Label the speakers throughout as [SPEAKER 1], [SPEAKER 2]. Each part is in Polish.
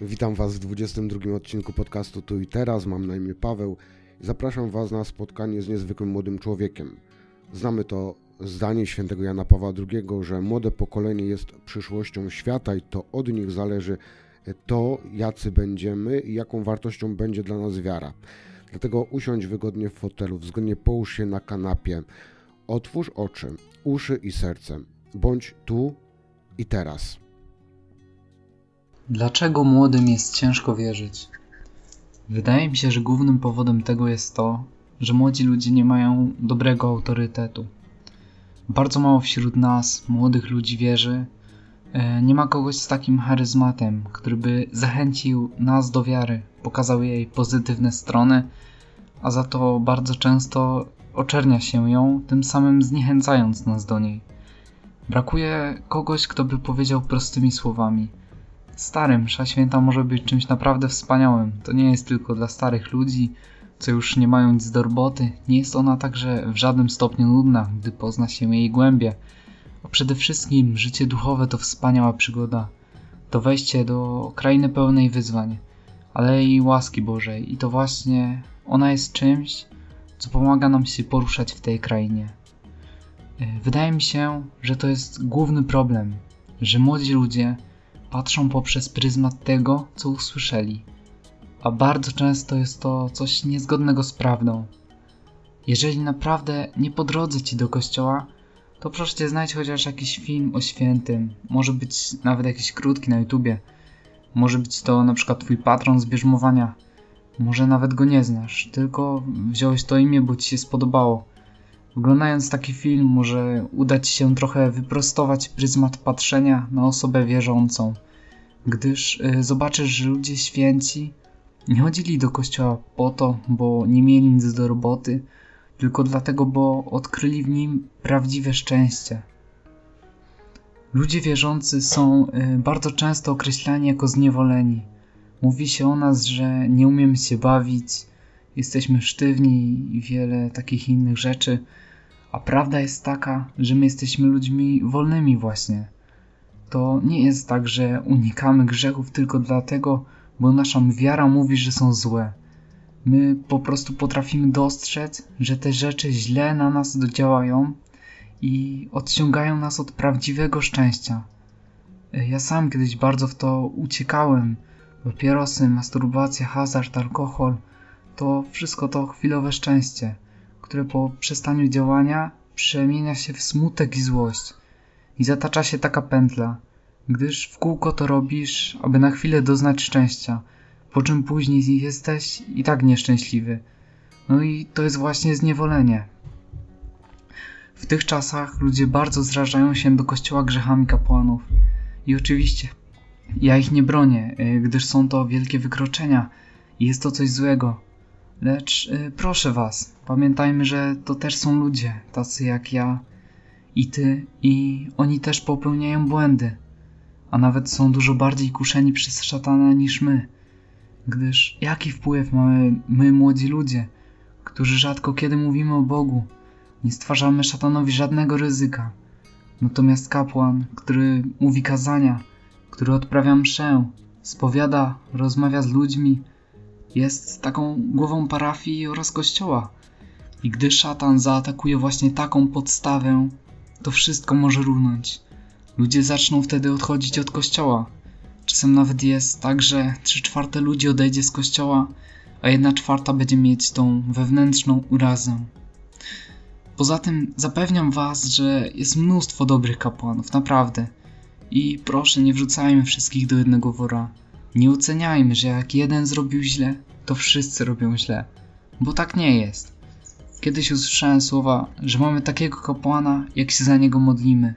[SPEAKER 1] Witam Was w 22 odcinku podcastu Tu i Teraz. Mam na imię Paweł zapraszam Was na spotkanie z niezwykłym młodym człowiekiem. Znamy to zdanie świętego Jana Pawła II, że młode pokolenie jest przyszłością świata i to od nich zależy to, jacy będziemy i jaką wartością będzie dla nas wiara. Dlatego usiądź wygodnie w fotelu, względnie połóż się na kanapie, otwórz oczy, uszy i serce. Bądź tu i teraz.
[SPEAKER 2] Dlaczego młodym jest ciężko wierzyć? Wydaje mi się, że głównym powodem tego jest to, że młodzi ludzie nie mają dobrego autorytetu. Bardzo mało wśród nas, młodych ludzi, wierzy. E, nie ma kogoś z takim charyzmatem, który by zachęcił nas do wiary, pokazał jej pozytywne strony, a za to bardzo często oczernia się ją, tym samym zniechęcając nas do niej. Brakuje kogoś, kto by powiedział prostymi słowami – Stary, msza święta może być czymś naprawdę wspaniałym. To nie jest tylko dla starych ludzi, co już nie mają nic do roboty. Nie jest ona także w żadnym stopniu nudna, gdy pozna się jej głębie. A przede wszystkim życie duchowe to wspaniała przygoda. To wejście do krainy pełnej wyzwań, ale i łaski Bożej. I to właśnie ona jest czymś, co pomaga nam się poruszać w tej krainie. Wydaje mi się, że to jest główny problem, że młodzi ludzie patrzą poprzez pryzmat tego, co usłyszeli, a bardzo często jest to coś niezgodnego z prawdą. Jeżeli naprawdę nie po drodze ci do kościoła, to proszę znajdź chociaż jakiś film o świętym, może być nawet jakiś krótki na YouTubie, może być to na przykład twój patron z bierzmowania, może nawet go nie znasz, tylko wziąłeś to imię, bo ci się spodobało Oglądając taki film może uda Ci się trochę wyprostować pryzmat patrzenia na osobę wierzącą, gdyż y, zobaczysz, że ludzie święci nie chodzili do kościoła po to, bo nie mieli nic do roboty, tylko dlatego, bo odkryli w nim prawdziwe szczęście. Ludzie wierzący są y, bardzo często określani jako zniewoleni. Mówi się o nas, że nie umiemy się bawić, jesteśmy sztywni i wiele takich innych rzeczy. A prawda jest taka, że my jesteśmy ludźmi wolnymi właśnie. To nie jest tak, że unikamy grzechów tylko dlatego, bo nasza wiara mówi, że są złe. My po prostu potrafimy dostrzec, że te rzeczy źle na nas działają i odciągają nas od prawdziwego szczęścia. Ja sam kiedyś bardzo w to uciekałem. Papierosy, masturbacja, hazard, alkohol to wszystko to chwilowe szczęście które po przestaniu działania przemienia się w smutek i złość. I zatacza się taka pętla, gdyż w kółko to robisz, aby na chwilę doznać szczęścia, po czym później jesteś i tak nieszczęśliwy. No i to jest właśnie zniewolenie. W tych czasach ludzie bardzo zrażają się do kościoła grzechami kapłanów. I oczywiście, ja ich nie bronię, y, gdyż są to wielkie wykroczenia i jest to coś złego. Lecz y, proszę was, pamiętajmy, że to też są ludzie, tacy jak ja i ty, i oni też popełniają błędy, a nawet są dużo bardziej kuszeni przez szatana niż my. Gdyż jaki wpływ mamy my, młodzi ludzie, którzy rzadko kiedy mówimy o Bogu, nie stwarzamy szatanowi żadnego ryzyka. Natomiast kapłan, który mówi kazania, który odprawia mszę, spowiada, rozmawia z ludźmi, jest taką głową parafii oraz kościoła. I gdy szatan zaatakuje właśnie taką podstawę, to wszystko może runąć. Ludzie zaczną wtedy odchodzić od kościoła. Czasem nawet jest tak, że trzy czwarte ludzi odejdzie z kościoła, a jedna czwarta będzie mieć tą wewnętrzną urazę. Poza tym zapewniam was, że jest mnóstwo dobrych kapłanów, naprawdę. I proszę, nie wrzucajmy wszystkich do jednego wora. Nie oceniajmy, że jak jeden zrobił źle, to wszyscy robią źle, bo tak nie jest. Kiedyś usłyszałem słowa, że mamy takiego kapłana, jak się za niego modlimy.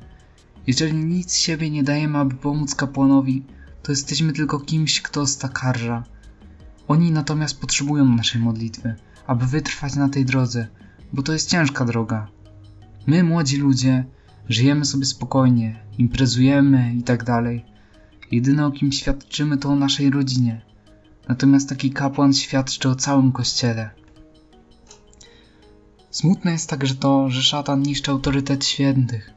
[SPEAKER 2] Jeżeli nic siebie nie dajemy, aby pomóc kapłanowi, to jesteśmy tylko kimś, kto stakarza. Oni natomiast potrzebują naszej modlitwy, aby wytrwać na tej drodze, bo to jest ciężka droga. My, młodzi ludzie, żyjemy sobie spokojnie, imprezujemy i tak dalej. Jedyne o kim świadczymy to o naszej rodzinie. Natomiast taki kapłan świadczy o całym kościele. Smutne jest także to, że szatan niszczy autorytet świętych,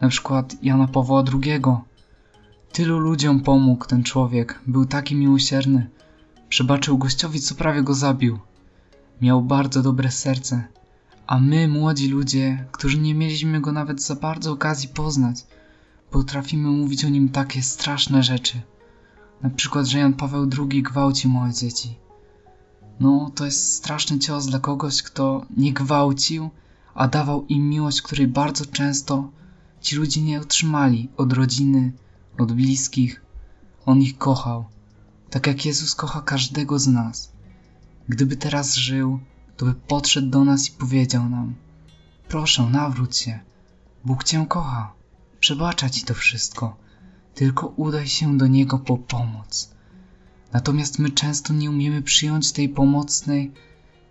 [SPEAKER 2] na przykład Jana Pawła II. Tylu ludziom pomógł ten człowiek, był taki miłosierny. Przebaczył gościowi, co prawie go zabił. Miał bardzo dobre serce, a my, młodzi ludzie, którzy nie mieliśmy go nawet za bardzo okazji poznać, potrafimy mówić o nim takie straszne rzeczy. Na przykład, że Jan Paweł II gwałci małe dzieci. No, to jest straszny cios dla kogoś, kto nie gwałcił, a dawał im miłość, której bardzo często ci ludzie nie otrzymali od rodziny, od bliskich. On ich kochał, tak jak Jezus kocha każdego z nas. Gdyby teraz żył, to by podszedł do nas i powiedział nam: Proszę, nawróć się. Bóg cię kocha. Przebacza ci to wszystko. Tylko udaj się do Niego po pomoc. Natomiast my często nie umiemy przyjąć tej pomocnej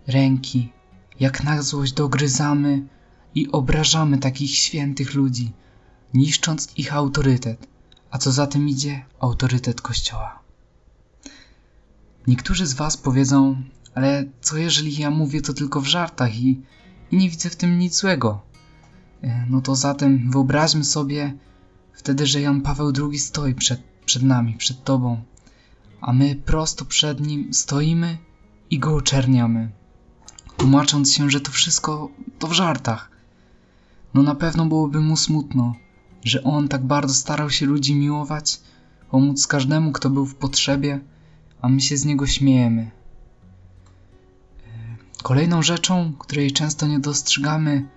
[SPEAKER 2] ręki. Jak na złość dogryzamy i obrażamy takich świętych ludzi, niszcząc ich autorytet, a co za tym idzie autorytet Kościoła. Niektórzy z Was powiedzą, ale co jeżeli ja mówię to tylko w żartach i, i nie widzę w tym nic złego? E, no to zatem wyobraźmy sobie wtedy, że Jan Paweł II stoi przed, przed nami, przed Tobą, a my prosto przed nim stoimy i go oczerniamy, tłumacząc się, że to wszystko to w żartach. No na pewno byłoby mu smutno, że on tak bardzo starał się ludzi miłować, pomóc każdemu, kto był w potrzebie, a my się z niego śmiejemy. Kolejną rzeczą, której często nie dostrzegamy,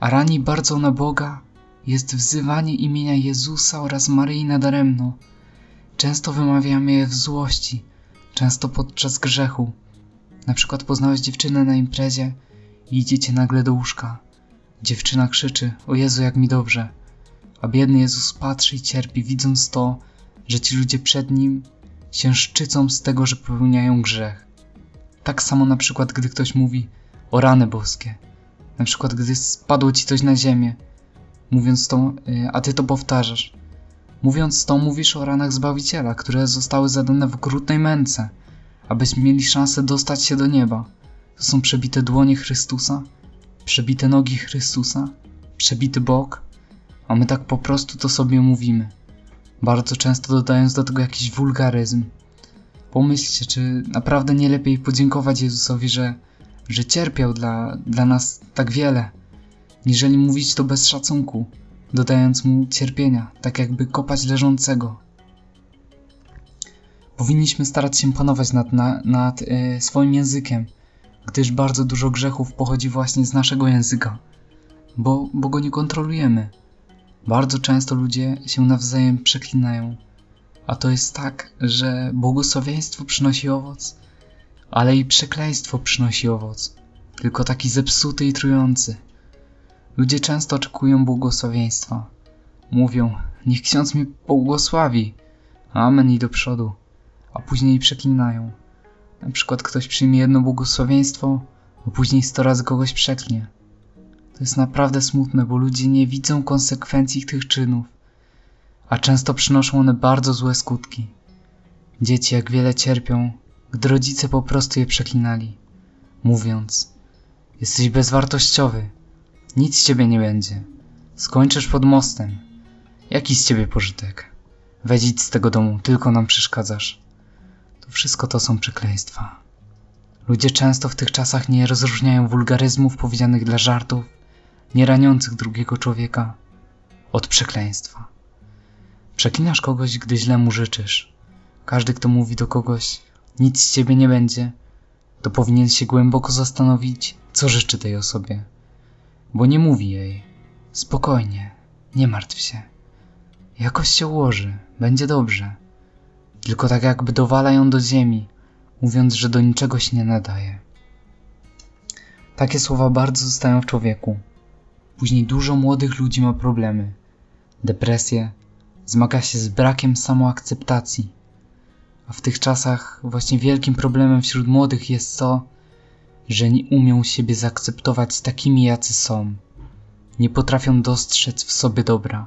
[SPEAKER 2] a rani bardzo na Boga, jest wzywanie imienia Jezusa oraz Maryi nadaremno. Często wymawiamy je w złości, często podczas grzechu. Na przykład poznałeś dziewczynę na imprezie i idziecie nagle do łóżka. Dziewczyna krzyczy, o Jezu jak mi dobrze. A biedny Jezus patrzy i cierpi, widząc to, że ci ludzie przed Nim się szczycą z tego, że popełniają grzech. Tak samo na przykład, gdy ktoś mówi o rany boskie. Na przykład, gdy spadło ci coś na ziemię, mówiąc to, y, a ty to powtarzasz. Mówiąc to, mówisz o ranach Zbawiciela, które zostały zadane w okrutnej męce, abyśmy mieli szansę dostać się do nieba. To są przebite dłonie Chrystusa, przebite nogi Chrystusa, przebity bok, a my tak po prostu to sobie mówimy. Bardzo często dodając do tego jakiś wulgaryzm. Pomyślcie, czy naprawdę nie lepiej podziękować Jezusowi, że, że cierpiał dla, dla nas tak wiele, niżeli mówić to bez szacunku, dodając mu cierpienia, tak jakby kopać leżącego. Powinniśmy starać się panować nad, nad, nad e, swoim językiem, gdyż bardzo dużo grzechów pochodzi właśnie z naszego języka, bo, bo go nie kontrolujemy. Bardzo często ludzie się nawzajem przeklinają, a to jest tak, że błogosławieństwo przynosi owoc, ale i przekleństwo przynosi owoc, tylko taki zepsuty i trujący. Ludzie często oczekują błogosławieństwa. Mówią, niech ksiądz mi błogosławi, amen i do przodu, a później przeklinają. Na przykład ktoś przyjmie jedno błogosławieństwo, a później sto razy kogoś przeklinie. To jest naprawdę smutne, bo ludzie nie widzą konsekwencji tych czynów, a często przynoszą one bardzo złe skutki. Dzieci jak wiele cierpią, gdy rodzice po prostu je przeklinali, mówiąc: Jesteś bezwartościowy, nic z ciebie nie będzie, skończysz pod mostem. Jaki z ciebie pożytek? Weź z tego domu, tylko nam przeszkadzasz. To wszystko to są przekleństwa. Ludzie często w tych czasach nie rozróżniają wulgaryzmów powiedzianych dla żartów nie raniących drugiego człowieka od przekleństwa. Przeklinasz kogoś, gdy źle mu życzysz. Każdy, kto mówi do kogoś, nic z ciebie nie będzie, to powinien się głęboko zastanowić, co życzy tej osobie. Bo nie mówi jej, spokojnie, nie martw się. Jakoś się ułoży, będzie dobrze. Tylko tak jakby dowala ją do ziemi, mówiąc, że do niczego się nie nadaje. Takie słowa bardzo zostają w człowieku. Później dużo młodych ludzi ma problemy, depresję, zmaga się z brakiem samoakceptacji. A w tych czasach właśnie wielkim problemem wśród młodych jest to, że nie umią siebie zaakceptować takimi, jacy są. Nie potrafią dostrzec w sobie dobra.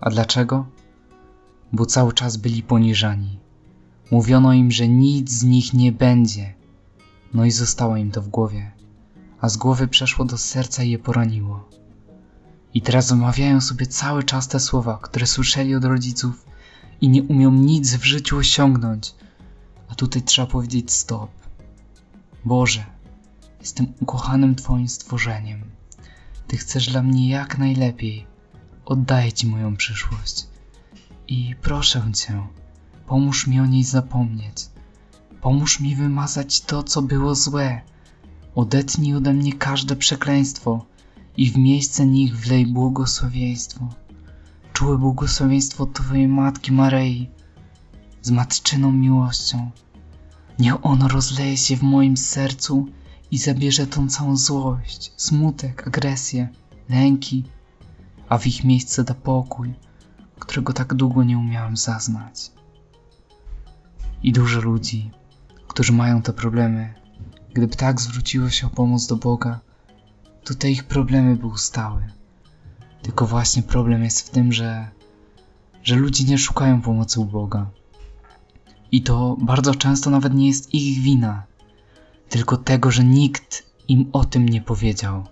[SPEAKER 2] A dlaczego? Bo cały czas byli poniżani. Mówiono im, że nic z nich nie będzie. No i zostało im to w głowie, a z głowy przeszło do serca i je poraniło. I teraz wymawiają sobie cały czas te słowa, które słyszeli od rodziców i nie umią nic w życiu osiągnąć. A tutaj trzeba powiedzieć stop. Boże, jestem ukochanym Twoim stworzeniem. Ty chcesz dla mnie jak najlepiej. Oddaję Ci moją przyszłość. I proszę Cię, pomóż mi o niej zapomnieć. Pomóż mi wymazać to, co było złe. Odetnij ode mnie każde przekleństwo i w miejsce nich wlej błogosławieństwo. Czułe błogosławieństwo Twojej Matki Maryi z matczyną miłością. Niech ono rozleje się w moim sercu i zabierze tą całą złość, smutek, agresję, lęki, a w ich miejsce da pokój, którego tak długo nie umiałem zaznać. I dużo ludzi, którzy mają te problemy, gdyby tak zwróciło się o pomoc do Boga, to te ich problemy by ustały. Tylko właśnie problem jest w tym, że, że ludzie nie szukają pomocy u Boga. I to bardzo często nawet nie jest ich wina, tylko tego, że nikt im o tym nie powiedział.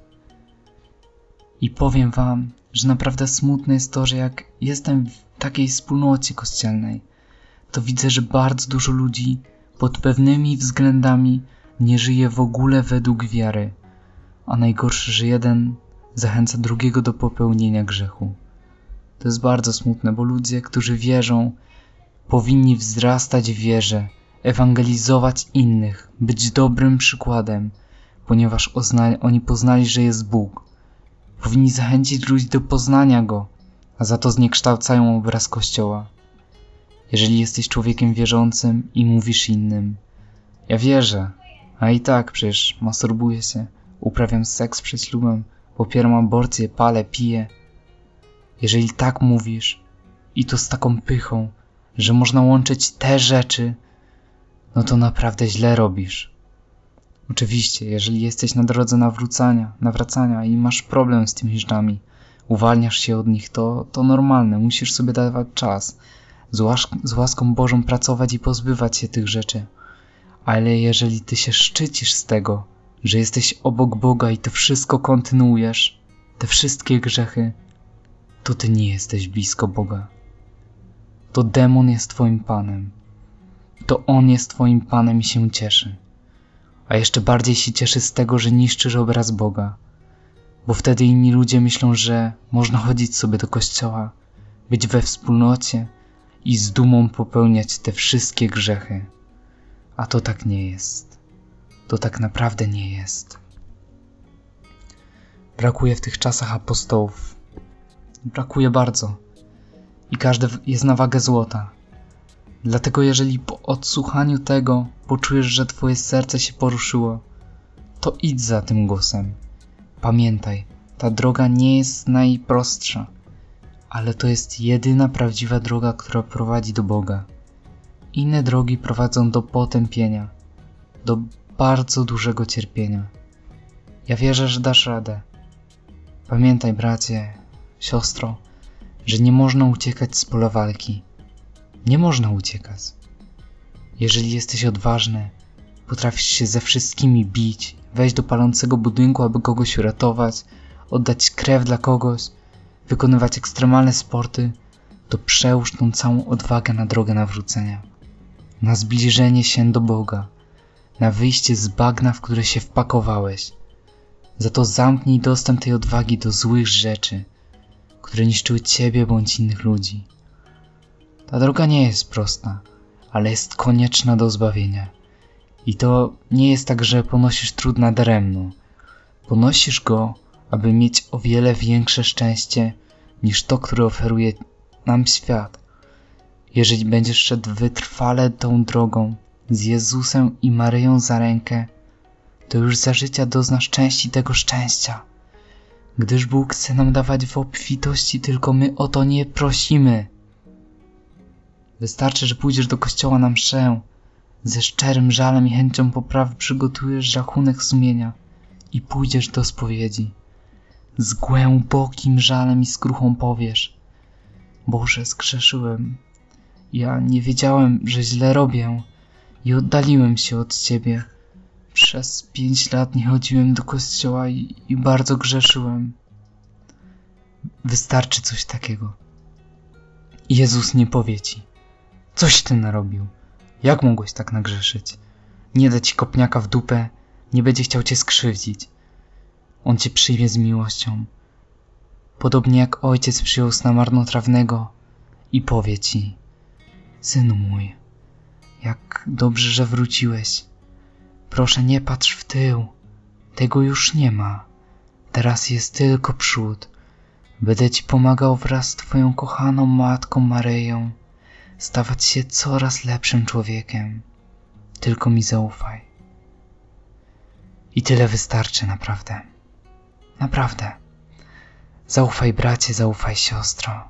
[SPEAKER 2] I powiem Wam, że naprawdę smutne jest to, że jak jestem w takiej wspólnocie kościelnej, to widzę, że bardzo dużo ludzi pod pewnymi względami nie żyje w ogóle według wiary, a najgorsze, że jeden zachęca drugiego do popełnienia grzechu. To jest bardzo smutne, bo ludzie, którzy wierzą, powinni wzrastać w wierze, ewangelizować innych, być dobrym przykładem, ponieważ oni poznali, że jest Bóg. Powinni zachęcić ludzi do poznania Go, a za to zniekształcają obraz Kościoła. Jeżeli jesteś człowiekiem wierzącym i mówisz innym, ja wierzę, a i tak przecież masturbuję się, uprawiam seks przed ślubem, popieram aborcję, palę, piję. Jeżeli tak mówisz, i to z taką pychą, że można łączyć te rzeczy, no to naprawdę źle robisz. Oczywiście, jeżeli jesteś na drodze nawrócania, nawracania i masz problem z tymi rzeczami, uwalniasz się od nich, to, to normalne, musisz sobie dawać czas, z, z łaską Bożą pracować i pozbywać się tych rzeczy. Ale jeżeli ty się szczycisz z tego, że jesteś obok Boga i to wszystko kontynuujesz, te wszystkie grzechy, to ty nie jesteś blisko Boga. To demon jest twoim panem. To on jest twoim panem i się cieszy. A jeszcze bardziej się cieszy z tego, że niszczysz obraz Boga. Bo wtedy inni ludzie myślą, że można chodzić sobie do kościoła, być we wspólnocie i z dumą popełniać te wszystkie grzechy. A to tak nie jest. To tak naprawdę nie jest. Brakuje w tych czasach apostołów. Brakuje bardzo. I każdy jest na wagę złota. Dlatego jeżeli po odsłuchaniu tego poczujesz, że twoje serce się poruszyło, to idź za tym głosem. Pamiętaj, ta droga nie jest najprostsza, ale to jest jedyna prawdziwa droga, która prowadzi do Boga. Inne drogi prowadzą do potępienia, do bardzo dużego cierpienia. Ja wierzę, że dasz radę. Pamiętaj, bracie, siostro, że nie można uciekać z pola walki. Nie można uciekać. Jeżeli jesteś odważny, potrafisz się ze wszystkimi bić, wejść do palącego budynku, aby kogoś uratować, oddać krew dla kogoś, wykonywać ekstremalne sporty, to przełóż tą całą odwagę na drogę nawrócenia, na zbliżenie się do Boga, na wyjście z bagna, w które się wpakowałeś. Za to zamknij dostęp tej odwagi do złych rzeczy, które niszczyły ciebie bądź innych ludzi. Ta droga nie jest prosta, ale jest konieczna do zbawienia. I to nie jest tak, że ponosisz trud nadaremno. Ponosisz go, aby mieć o wiele większe szczęście niż to, które oferuje nam świat. Jeżeli będziesz szedł wytrwale tą drogą z Jezusem i Maryją za rękę, to już za życia doznasz części tego szczęścia. Gdyż Bóg chce nam dawać w obfitości, tylko my o to nie prosimy. Wystarczy, że pójdziesz do kościoła na mszę, ze szczerym żalem i chęcią poprawy przygotujesz rachunek sumienia i pójdziesz do spowiedzi. Z głębokim żalem i skruchą powiesz Boże, zgrzeszyłem. Ja nie wiedziałem, że źle robię i oddaliłem się od Ciebie. Przez pięć lat nie chodziłem do kościoła i, i bardzo grzeszyłem. Wystarczy coś takiego. Jezus nie powie Ci – Coś ty narobił. Jak mogłeś tak nagrzeszyć? Nie da ci kopniaka w dupę, nie będzie chciał cię skrzywdzić. On cię przyjmie z miłością. Podobnie jak ojciec przyjął sna marnotrawnego i powie ci: Synu mój, jak dobrze, że wróciłeś. Proszę, nie patrz w tył. Tego już nie ma. Teraz jest tylko przód. Będę ci pomagał wraz z twoją kochaną matką Maryją stawać się coraz lepszym człowiekiem. Tylko mi zaufaj. I tyle wystarczy, naprawdę. Naprawdę. Zaufaj, bracie, zaufaj, siostro.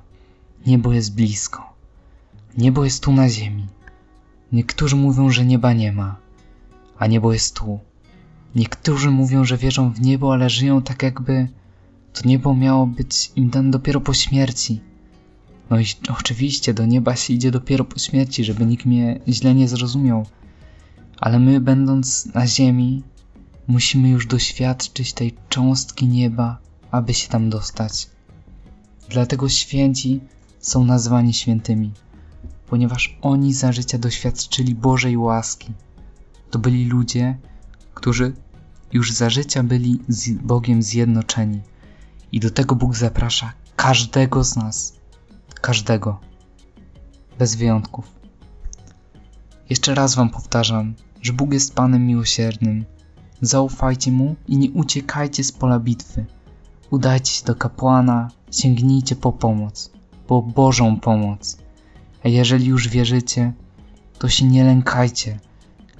[SPEAKER 2] Niebo jest blisko. Niebo jest tu na ziemi. Niektórzy mówią, że nieba nie ma, a niebo jest tu. Niektórzy mówią, że wierzą w niebo, ale żyją tak jakby to niebo miało być im dane dopiero po śmierci. No i oczywiście do nieba się idzie dopiero po śmierci, żeby nikt mnie źle nie zrozumiał. Ale my, będąc na ziemi, musimy już doświadczyć tej cząstki nieba, aby się tam dostać. Dlatego święci są nazwani świętymi, ponieważ oni za życia doświadczyli Bożej łaski. To byli ludzie, którzy już za życia byli z Bogiem zjednoczeni. I do tego Bóg zaprasza każdego z nas. Każdego. Bez wyjątków. Jeszcze raz Wam powtarzam, że Bóg jest Panem miłosiernym. Zaufajcie Mu i nie uciekajcie z pola bitwy. Udajcie się do kapłana, sięgnijcie po pomoc, po Bożą pomoc. A jeżeli już wierzycie, to się nie lękajcie.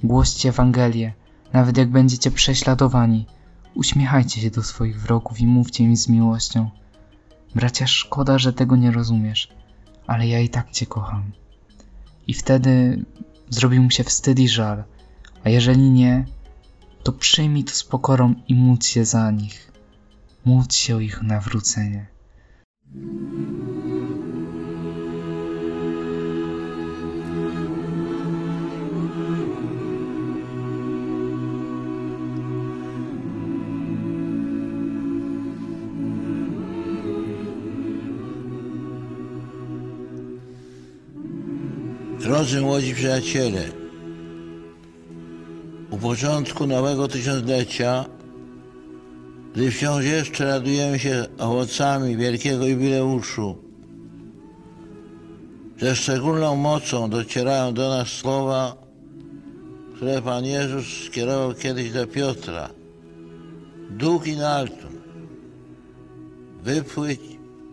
[SPEAKER 2] Głoście Ewangelię, nawet jak będziecie prześladowani. Uśmiechajcie się do swoich wrogów i mówcie im z miłością. Bracia, szkoda, że tego nie rozumiesz, ale ja i tak cię kocham. I wtedy zrobił mu się wstyd i żal, a jeżeli nie, to przyjmij to z pokorą i módl się za nich. Módl się o ich nawrócenie.
[SPEAKER 3] Drodzy młodzi przyjaciele, u początku nowego tysiąclecia, gdy wciąż jeszcze radujemy się owocami wielkiego jubileuszu, ze szczególną mocą docierają do nas słowa, które Pan Jezus skierował kiedyś do Piotra. Duch in altum, wypłyć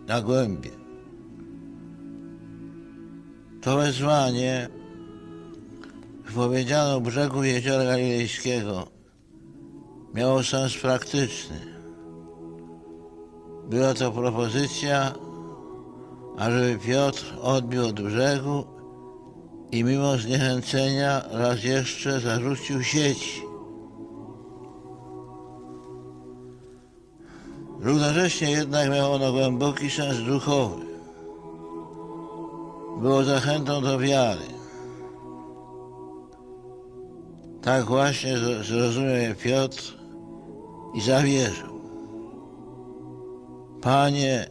[SPEAKER 3] na głębie. To wezwanie wypowiedziano brzegu Jeziora Galilejskiego. Miało sens praktyczny. Była to propozycja, ażeby Piotr odbił od brzegu i mimo zniechęcenia raz jeszcze zarzucił sieci. Równocześnie jednak miało ono głęboki sens duchowy było zachętą do wiary. Tak właśnie zrozumiał je Piotr i zawierzył. Panie,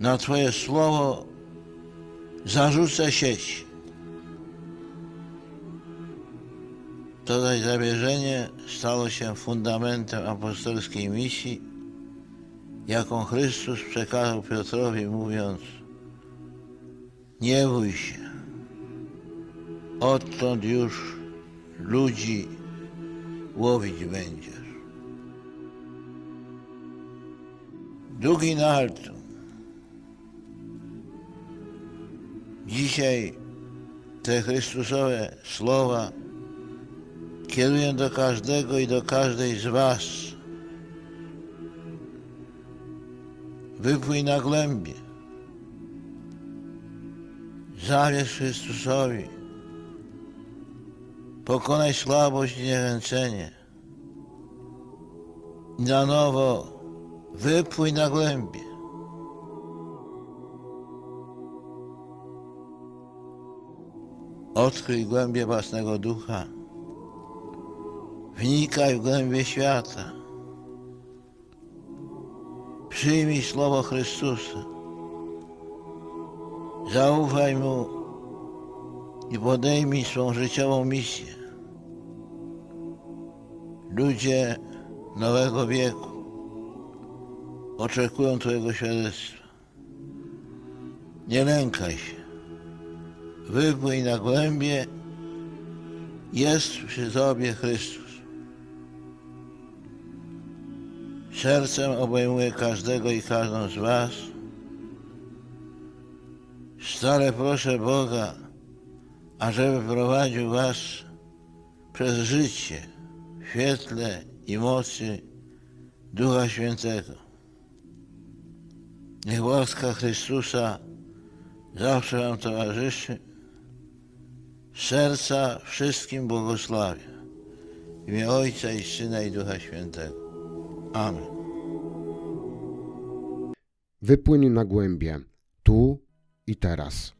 [SPEAKER 3] na Twoje słowo zarzucę sieć. To zaś zawierzenie stało się fundamentem apostolskiej misji, jaką Chrystus przekazał Piotrowi, mówiąc – nie bój się. Odtąd już ludzi łowić będziesz. Długi naltu. Dzisiaj te Chrystusowe słowa kieruję do każdego i do każdej z Was. Wypłyj na głębie. Zawierz Chrystusowi. Pokonaj słabość i niechęcenie. Na nowo wypłyń na głębie. Odkryj głębie własnego ducha. Wnikaj w głębie świata. Przyjmij słowo Chrystusa. Zaufaj Mu i podejmij swą życiową misję. Ludzie nowego wieku oczekują Twojego świadectwa. Nie lękaj się. Wypłyń na głębie. Jest przy Tobie Chrystus. Sercem obejmuję każdego i każdą z Was. Stale proszę Boga, ażeby prowadził Was przez życie w świetle i mocy Ducha Świętego. Niech łaska Chrystusa zawsze Wam towarzyszy. Serca wszystkim błogosławię. W imię Ojca i Syna i Ducha Świętego. Amen.
[SPEAKER 1] Wypłyń na głębie, tu i teraz.